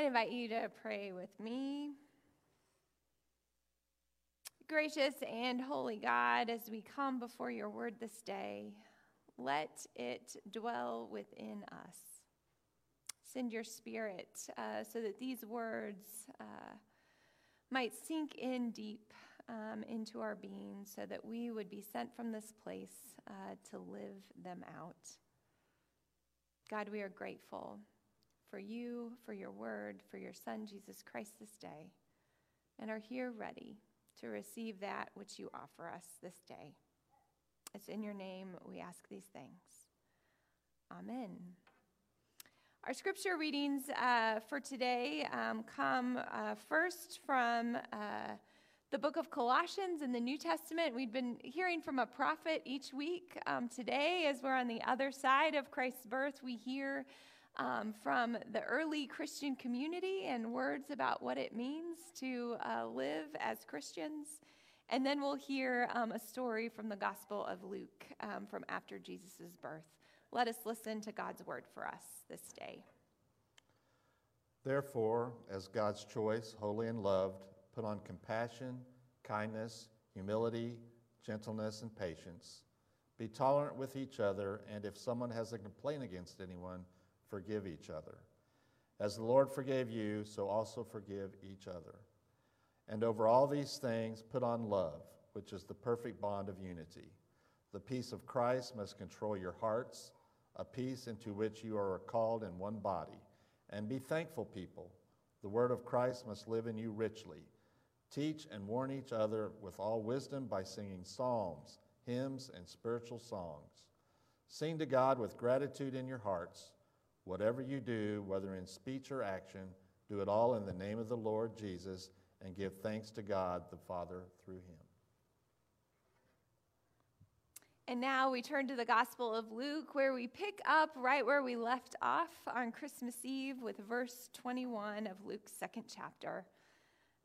I invite you to pray with me. Gracious and holy God, as we come before your word this day, let it dwell within us. Send your spirit uh, so that these words uh, might sink in deep um, into our being, so that we would be sent from this place uh, to live them out. God, we are grateful for you, for your word, for your Son, Jesus Christ, this day, and are here ready to receive that which you offer us this day. It's in your name we ask these things. Amen. Our scripture readings uh, for today um, come uh, first from uh, the book of Colossians in the New Testament. We've been hearing from a prophet each week. Um, today, as we're on the other side of Christ's birth, we hear um, from the early Christian community and words about what it means to uh, live as Christians. And then we'll hear um, a story from the Gospel of Luke um, from after Jesus' birth. Let us listen to God's word for us this day. Therefore, as God's choice, holy and loved, put on compassion, kindness, humility, gentleness, and patience. Be tolerant with each other, and if someone has a complaint against anyone, forgive each other. As the Lord forgave you, so also forgive each other. And over all these things, put on love, which is the perfect bond of unity. The peace of Christ must control your hearts, a peace into which you are called in one body. And be thankful, people. The word of Christ must live in you richly. Teach and warn each other with all wisdom by singing psalms, hymns, and spiritual songs. Sing to God with gratitude in your hearts. Whatever you do, whether in speech or action, do it all in the name of the Lord Jesus and give thanks to God the Father through him. And now we turn to the Gospel of Luke, where we pick up right where we left off on Christmas Eve with verse 21 of Luke's second chapter.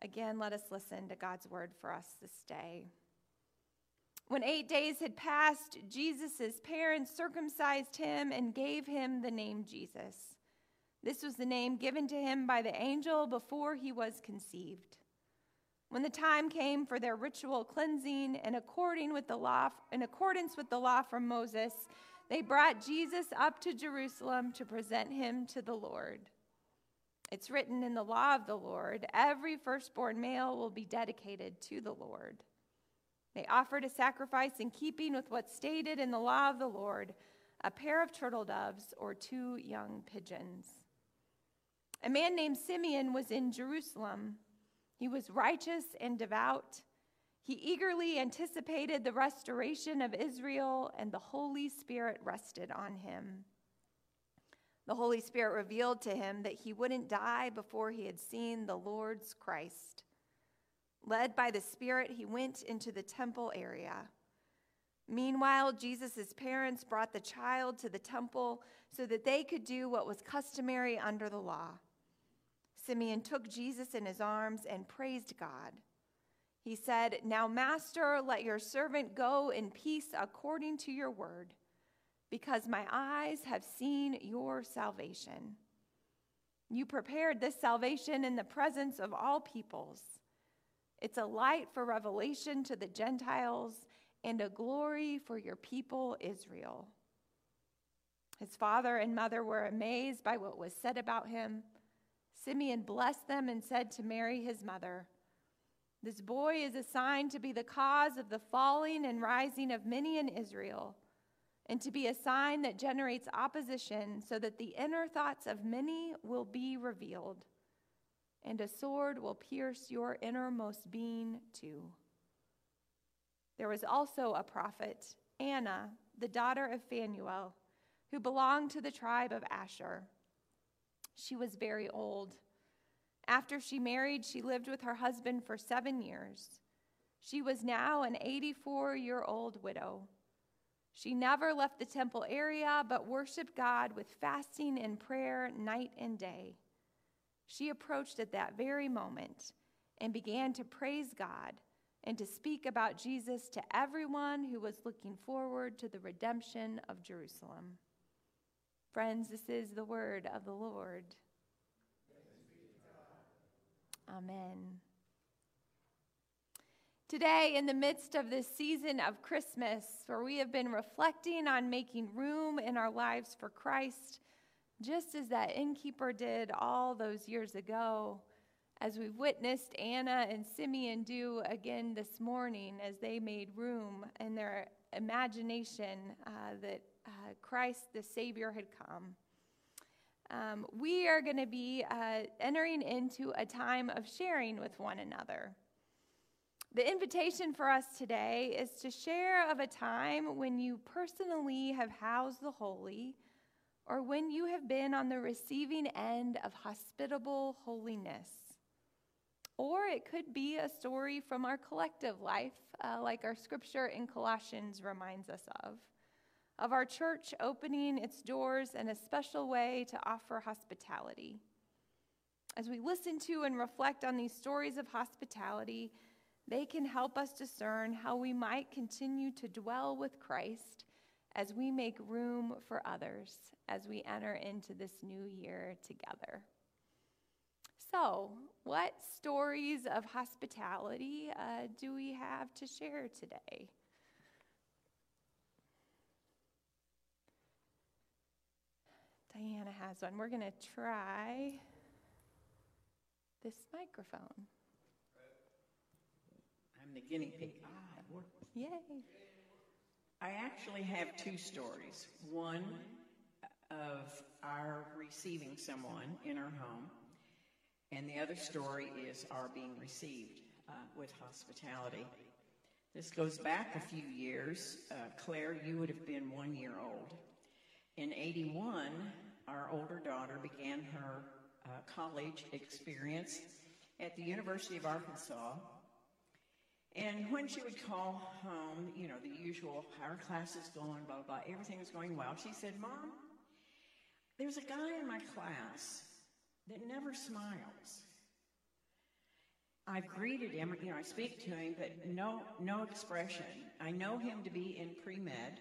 Again, let us listen to God's word for us this day. When eight days had passed, Jesus' parents circumcised him and gave him the name Jesus. This was the name given to him by the angel before he was conceived. When the time came for their ritual cleansing and according with the law, in accordance with the law from Moses, they brought Jesus up to Jerusalem to present him to the Lord. It's written in the law of the Lord every firstborn male will be dedicated to the Lord. They offered a sacrifice in keeping with what's stated in the law of the Lord a pair of turtle doves or two young pigeons. A man named Simeon was in Jerusalem. He was righteous and devout. He eagerly anticipated the restoration of Israel, and the Holy Spirit rested on him. The Holy Spirit revealed to him that he wouldn't die before he had seen the Lord's Christ. Led by the Spirit, he went into the temple area. Meanwhile, Jesus' parents brought the child to the temple so that they could do what was customary under the law. Simeon took Jesus in his arms and praised God. He said, Now, Master, let your servant go in peace according to your word, because my eyes have seen your salvation. You prepared this salvation in the presence of all peoples it's a light for revelation to the Gentiles and a glory for your people, Israel. His father and mother were amazed by what was said about him. Simeon blessed them and said to Mary, his mother, This boy is assigned to be the cause of the falling and rising of many in Israel, and to be a sign that generates opposition, so that the inner thoughts of many will be revealed and a sword will pierce your innermost being too. There was also a prophet, Anna, the daughter of Phanuel, who belonged to the tribe of Asher. She was very old. After she married, she lived with her husband for seven years. She was now an 84 year old widow. She never left the temple area, but worshiped God with fasting and prayer night and day. She approached at that very moment and began to praise God and to speak about Jesus to everyone who was looking forward to the redemption of Jerusalem. Friends, this is the word of the Lord. Amen. Today, in the midst of this season of Christmas, where we have been reflecting on making room in our lives for Christ, just as that innkeeper did all those years ago, as we've witnessed Anna and Simeon do again this morning as they made room in their imagination uh, that uh, Christ the Savior had come. Um, we are going to be uh, entering into a time of sharing with one another. The invitation for us today is to share of a time when you personally have housed the holy or when you have been on the receiving end of hospitable holiness. Or it could be a story from our collective life, uh, like our scripture in Colossians reminds us of, of our church opening its doors in a special way to offer hospitality. As we listen to and reflect on these stories of hospitality, they can help us discern how we might continue to dwell with Christ as we make room for others as we enter into this new year together. So, what stories of hospitality uh, do we have to share today? Diana has one. We're going to try this microphone. I'm the guinea pig. Ah. Yay. I actually have two stories. One of our receiving someone in our home, and the other story is our being received uh, with hospitality. This goes back a few years. Uh, Claire, you would have been one year old. In 81, our older daughter began her uh, college experience at the University of Arkansas and when she would call home, you know, the usual, our class is going, blah, blah, blah, everything was going well. She said, Mom, there's a guy in my class that never smiles. I've greeted him, you know, I speak to him, but no, no expression. I know him to be in pre med.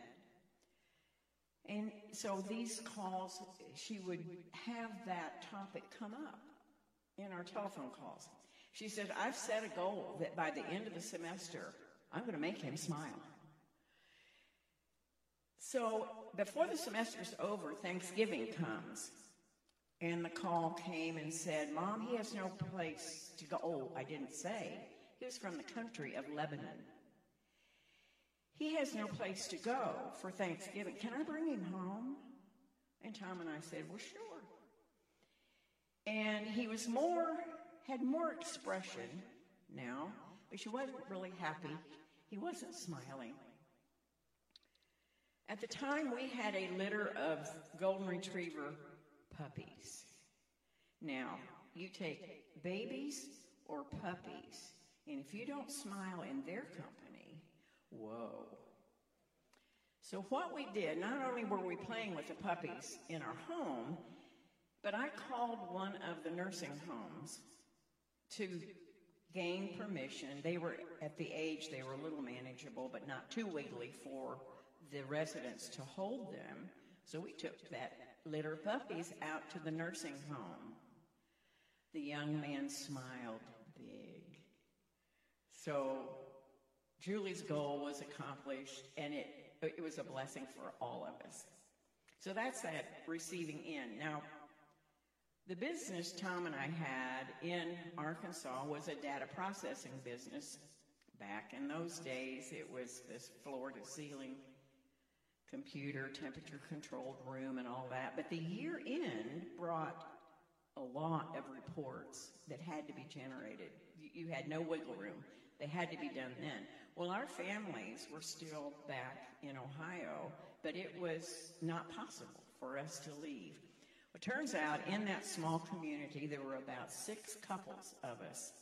And so these calls, she would have that topic come up in our telephone calls. She said, I've set a goal that by the end of the semester, I'm going to make him smile. So before the semester's over, Thanksgiving comes. And the call came and said, Mom, he has no place to go. Oh, I didn't say. He was from the country of Lebanon. He has no place to go for Thanksgiving. Can I bring him home? And Tom and I said, Well, sure. And he was more had more expression now, but she wasn't really happy. He wasn't smiling. At the time, we had a litter of golden retriever puppies. Now, you take babies or puppies, and if you don't smile in their company, whoa. So, what we did, not only were we playing with the puppies in our home, but I called one of the nursing homes to gain permission. They were at the age they were a little manageable, but not too wiggly for the residents to hold them. So we took that litter of puppies out to the nursing home. The young man smiled big. So Julie's goal was accomplished, and it, it was a blessing for all of us. So that's that receiving in. Now, the business Tom and I had in Arkansas was a data processing business. Back in those days, it was this floor to ceiling computer, temperature controlled room, and all that. But the year end brought a lot of reports that had to be generated. You had no wiggle room. They had to be done then. Well, our families were still back in Ohio, but it was not possible for us to leave. It turns out in that small community, there were about six couples of us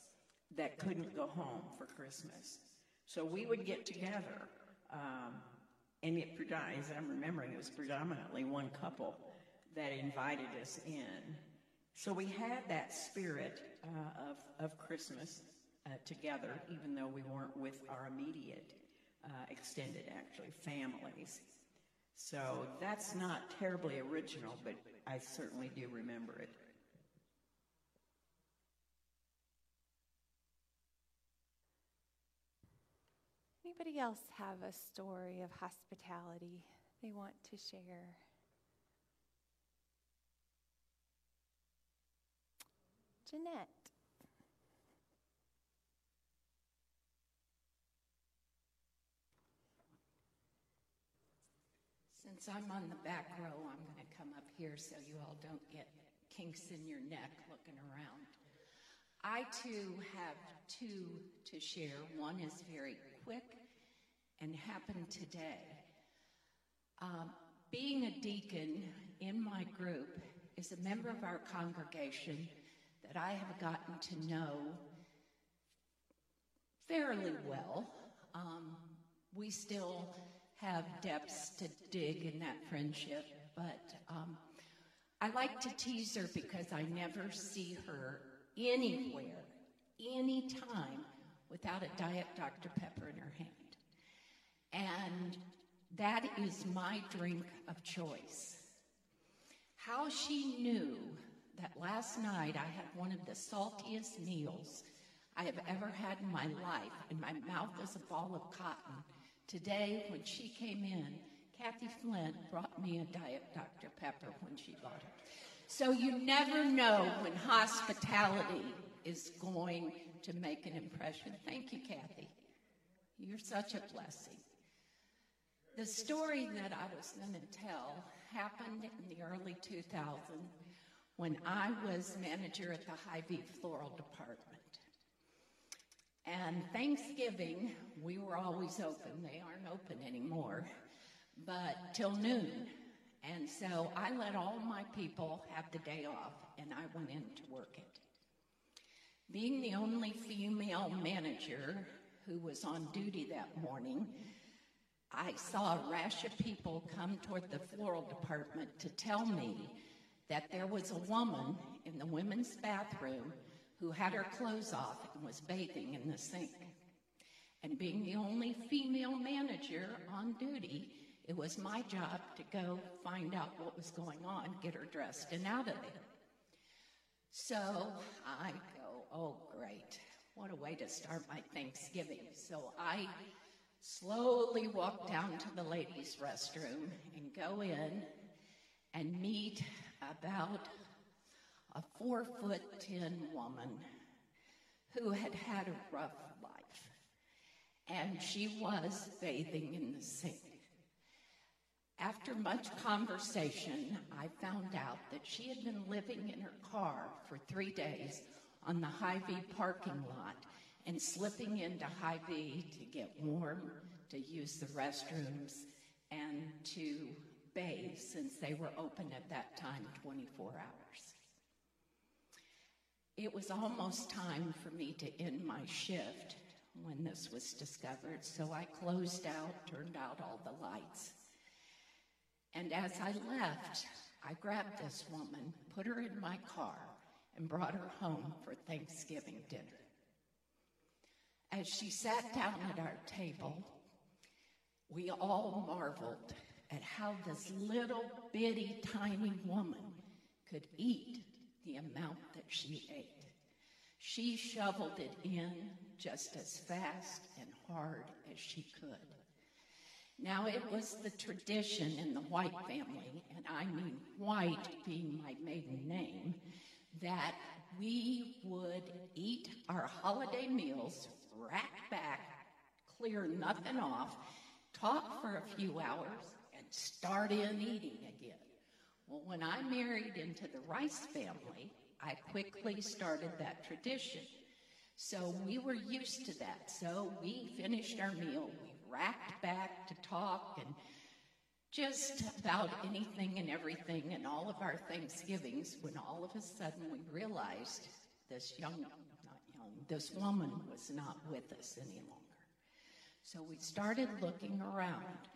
that couldn't go home for Christmas. So we would get together, um, and it, as I'm remembering, it was predominantly one couple that invited us in. So we had that spirit uh, of, of Christmas uh, together, even though we weren't with our immediate, uh, extended, actually, families. So that's not terribly original, but I certainly do remember it. Anybody else have a story of hospitality they want to share? Jeanette. Since I'm on the back row, I'm going to come up here so you all don't get kinks in your neck looking around. I too have two to share. One is very quick and happened today. Um, being a deacon in my group is a member of our congregation that I have gotten to know fairly well. Um, we still have depths to dig in that friendship, but um, I like to tease her because I never see her anywhere, anytime, without a Diet Dr. Pepper in her hand. And that is my drink of choice. How she knew that last night I had one of the saltiest meals I have ever had in my life, and my mouth was a ball of cotton. Today, when she came in, Kathy Flint brought me a Diet Dr. Pepper when she bought it. So you never know when hospitality is going to make an impression. Thank you, Kathy. You're such a blessing. The story that I was going to tell happened in the early 2000s when I was manager at the Hy-Vee Floral Department. And Thanksgiving, we were always open. They aren't open anymore, but till noon. And so I let all my people have the day off, and I went in to work it. Being the only female manager who was on duty that morning, I saw a rash of people come toward the floral department to tell me that there was a woman in the women's bathroom who had her clothes off and was bathing in the sink. And being the only female manager on duty, it was my job to go find out what was going on, get her dressed and out of there. So I go, oh, great. What a way to start my Thanksgiving. So I slowly walk down to the ladies' restroom and go in and meet about a four foot ten woman who had had a rough life. And she was bathing in the sink. After much conversation, I found out that she had been living in her car for three days on the Hy-Vee parking lot and slipping into Hy-Vee to get warm, to use the restrooms, and to bathe since they were open at that time 24 hours. It was almost time for me to end my shift when this was discovered, so I closed out, turned out all the lights. And as I left, I grabbed this woman, put her in my car, and brought her home for Thanksgiving dinner. As she sat down at our table, we all marveled at how this little bitty tiny woman could eat the amount that she ate. She shoveled it in just as fast and hard as she could. Now, it was the tradition in the White family, and I mean White being my maiden name, that we would eat our holiday meals, rack back, clear nothing off, talk for a few hours, and start in eating again. Well, when I married into the Rice family, I quickly started that tradition. So we were used to that. So we finished our meal, we racked back to talk and just about anything and everything and all of our Thanksgivings when all of a sudden we realized this young, not young, this woman was not with us any longer. So we started looking around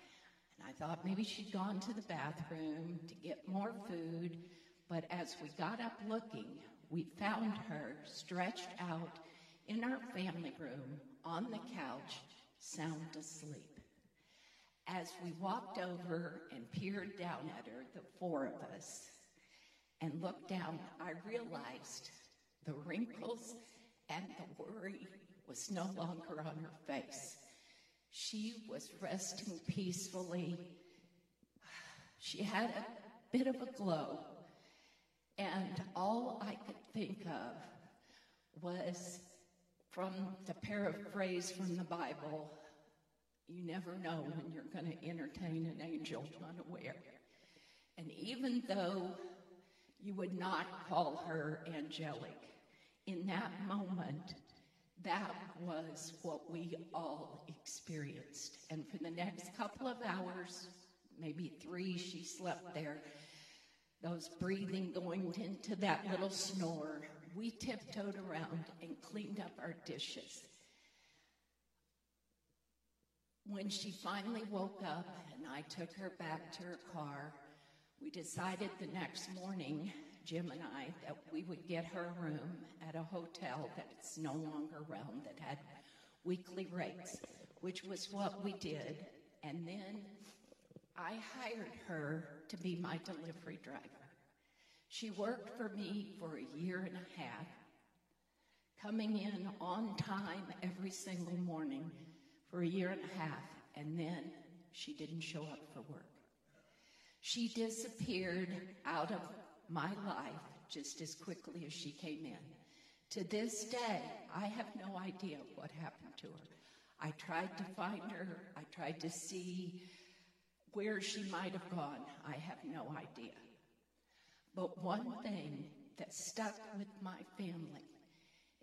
and I thought maybe she'd gone to the bathroom to get more food. But as we got up looking, we found her stretched out in our family room on the couch, sound asleep. As we walked over and peered down at her, the four of us, and looked down, I realized the wrinkles and the worry was no longer on her face. She was resting peacefully. She had a bit of a glow, and all I could think of was from the paraphrase from the Bible you never know when you're going to entertain an angel unaware. And even though you would not call her angelic, in that moment, that was what we all experienced. And for the next couple of hours, maybe three, she slept there. Those breathing going into that little snore. We tiptoed around and cleaned up our dishes. When she finally woke up and I took her back to her car, we decided the next morning, Jim and I, that we would get her a room at a hotel that's no longer around that had weekly rates, which was what we did. And then I hired her to be my delivery driver. She worked for me for a year and a half, coming in on time every single morning for a year and a half, and then she didn't show up for work. She disappeared out of my life just as quickly as she came in. To this day, I have no idea what happened to her. I tried to find her, I tried to see where she might have gone. I have no idea. But one thing that stuck with my family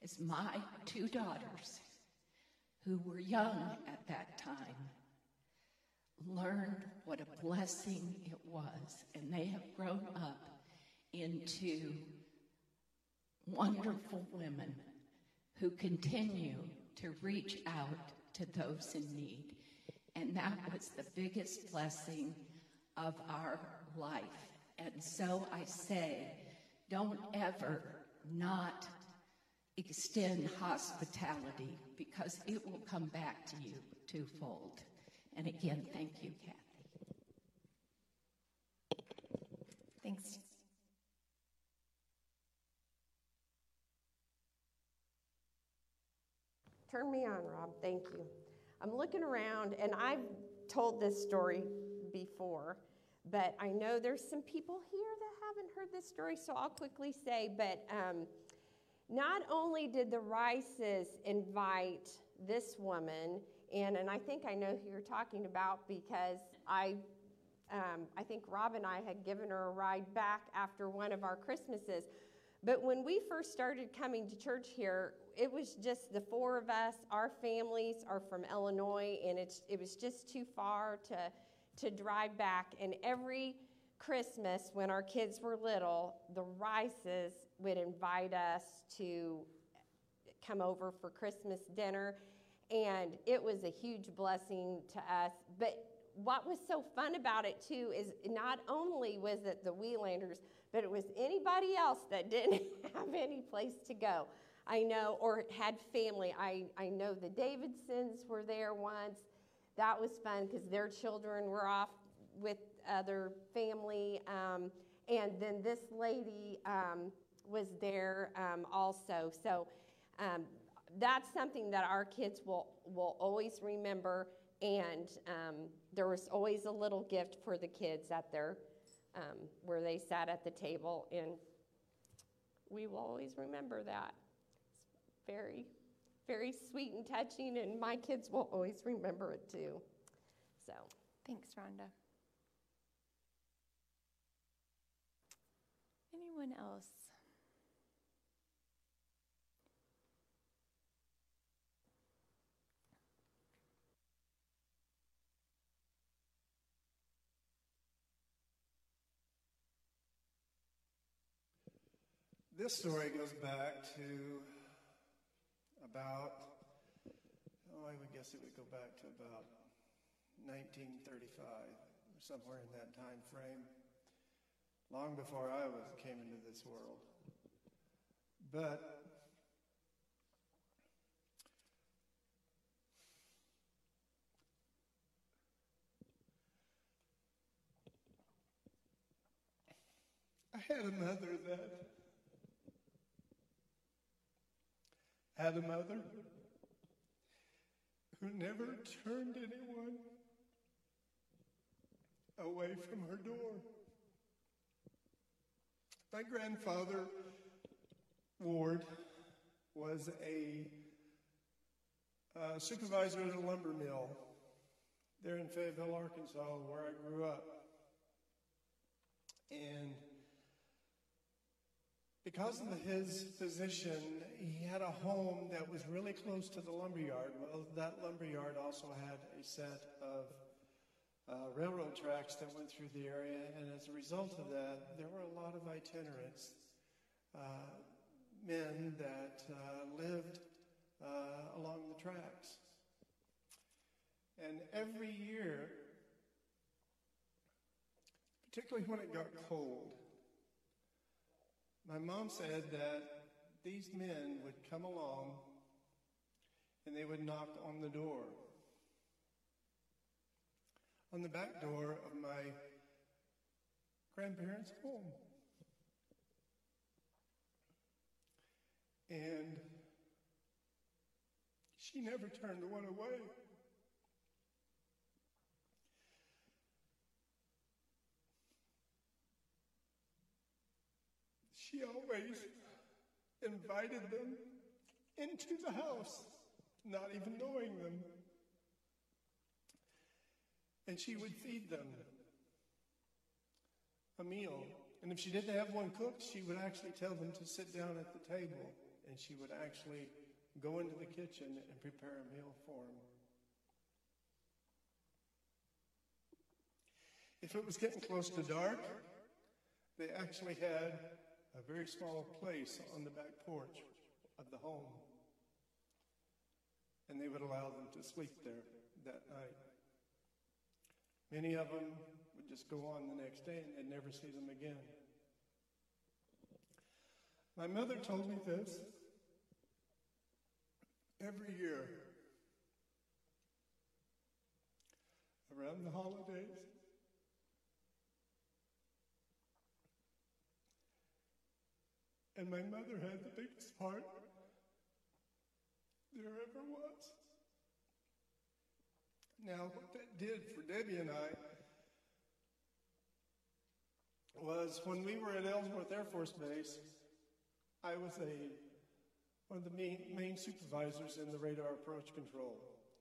is my two daughters who were young at that time learned what a blessing it was, and they have grown up into wonderful women who continue to reach out to those in need. And that was the biggest blessing of our life. And so I say, don't ever not extend hospitality because it will come back to you twofold. And again, thank you, Kathy. Thanks. Turn me on, Rob. Thank you. I'm looking around, and I've told this story before, but I know there's some people here that haven't heard this story, so I'll quickly say, but. Um, not only did the Rices invite this woman, and, and I think I know who you're talking about because I, um, I think Rob and I had given her a ride back after one of our Christmases. But when we first started coming to church here, it was just the four of us. Our families are from Illinois, and it's, it was just too far to, to drive back. And every Christmas, when our kids were little, the Rices would invite us to come over for Christmas dinner. And it was a huge blessing to us. But what was so fun about it, too, is not only was it the Wheelanders, but it was anybody else that didn't have any place to go. I know, or had family. I, I know the Davidsons were there once. That was fun because their children were off with other family. Um, and then this lady um, was there um, also. So um, that's something that our kids will, will always remember. And um, there was always a little gift for the kids at their, um, where they sat at the table. And we will always remember that. It's very, very sweet and touching, and my kids will always remember it too. So. Thanks, Rhonda. Anyone else? This story goes back to about, oh, I would guess it would go back to about 1935, or somewhere in that time frame long before I was came into this world. But I had a mother that had a mother who never turned anyone away from her door. My grandfather, Ward, was a uh, supervisor at a lumber mill there in Fayetteville, Arkansas, where I grew up. And because of his position, he had a home that was really close to the lumberyard. Well, that lumberyard also had a set of uh, railroad tracks that went through the area, and as a result of that, there were a lot of itinerants, uh, men that uh, lived uh, along the tracks. And every year, particularly when it got cold, my mom said that these men would come along and they would knock on the door. On the back door of my grandparents' home. And she never turned the one away. She always invited them into the house, not even knowing them. And she would feed them a meal. And if she didn't have one cooked, she would actually tell them to sit down at the table. And she would actually go into the kitchen and prepare a meal for them. If it was getting close to dark, they actually had a very small place on the back porch of the home. And they would allow them to sleep there that night. Many of them would just go on the next day and they'd never see them again. My mother told me this every year around the holidays. And my mother had the biggest heart there ever was. Now, what that did for Debbie and I was when we were at Ellsworth Air Force Base, I was a one of the main, main supervisors in the radar approach control.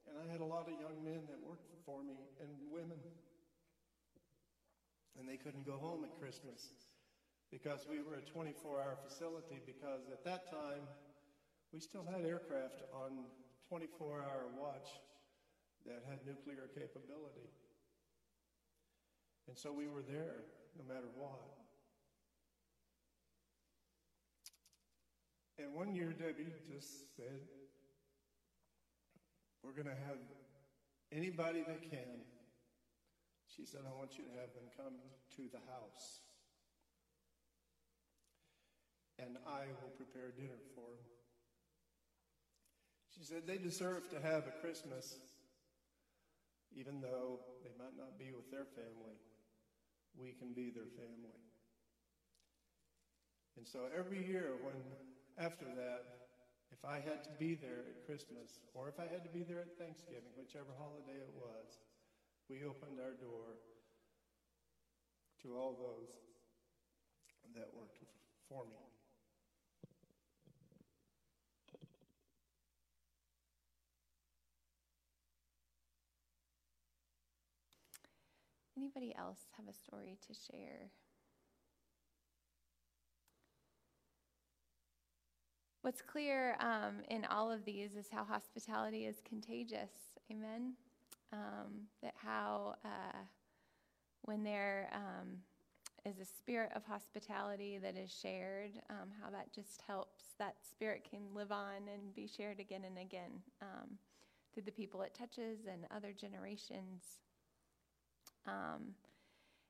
And I had a lot of young men that worked for me and women. And they couldn't go home at Christmas because we were a 24 hour facility because at that time we still had aircraft on 24 hour watch that had nuclear capability. And so we were there no matter what. And one year Debbie just said, We're going to have anybody that can. She said, I want you to have them come to the house and I will prepare dinner for them. She said they deserve to have a Christmas, even though they might not be with their family. We can be their family. And so every year, when after that, if I had to be there at Christmas, or if I had to be there at Thanksgiving, whichever holiday it was, we opened our door to all those that worked for me. Anybody else have a story to share? What's clear um, in all of these is how hospitality is contagious. Amen. Um, that how uh, when there um, is a spirit of hospitality that is shared, um, how that just helps. That spirit can live on and be shared again and again um, through the people it touches and other generations. Um,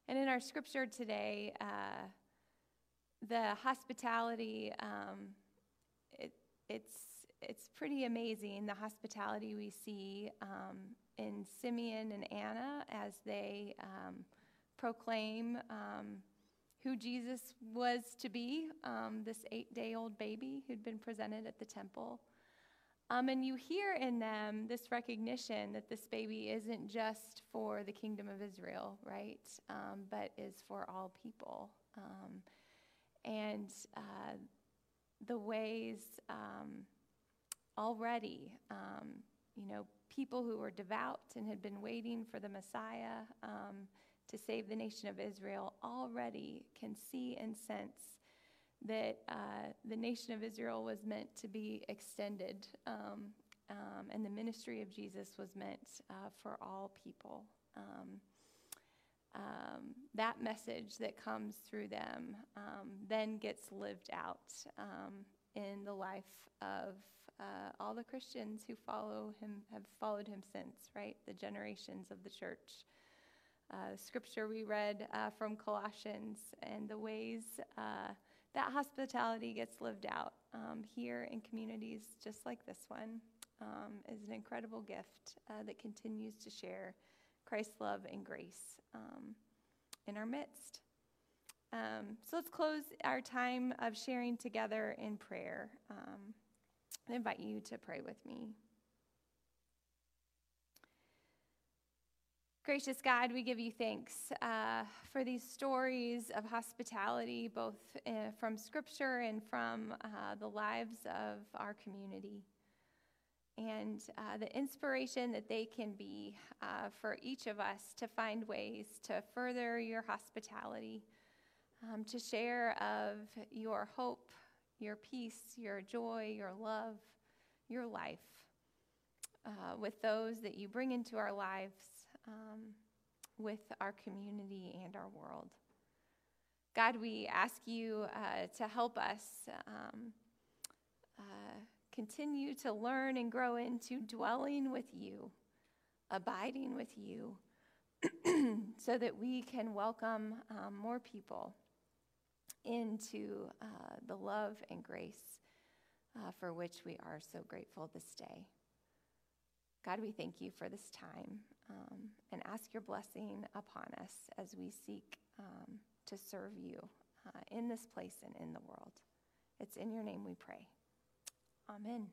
and in our scripture today, uh, the hospitality, um, it, it's, it's pretty amazing, the hospitality we see um, in Simeon and Anna as they um, proclaim um, who Jesus was to be, um, this eight day old baby who'd been presented at the temple. Um, and you hear in them this recognition that this baby isn't just for the kingdom of Israel, right? Um, but is for all people. Um, and uh, the ways um, already, um, you know, people who were devout and had been waiting for the Messiah um, to save the nation of Israel already can see and sense that uh, the nation of Israel was meant to be extended, um, um, and the ministry of Jesus was meant uh, for all people. Um, um that message that comes through them um, then gets lived out um, in the life of uh, all the Christians who follow him have followed him since, right? The generations of the church. Uh, scripture we read uh, from Colossians and the ways uh, that hospitality gets lived out um, here in communities just like this one um, is an incredible gift uh, that continues to share Christ's love and grace um, in our midst. Um, so let's close our time of sharing together in prayer. Um, I invite you to pray with me. Gracious God, we give you thanks uh, for these stories of hospitality, both uh, from Scripture and from uh, the lives of our community, and uh, the inspiration that they can be uh, for each of us to find ways to further your hospitality, um, to share of your hope, your peace, your joy, your love, your life uh, with those that you bring into our lives um, with our community and our world. God, we ask you uh, to help us um, uh, continue to learn and grow into dwelling with you, abiding with you, so that we can welcome um, more people into uh, the love and grace uh, for which we are so grateful this day. God, we thank you for this time um, and ask your blessing upon us as we seek um, to serve you uh, in this place and in the world. It's in your name we pray. Amen.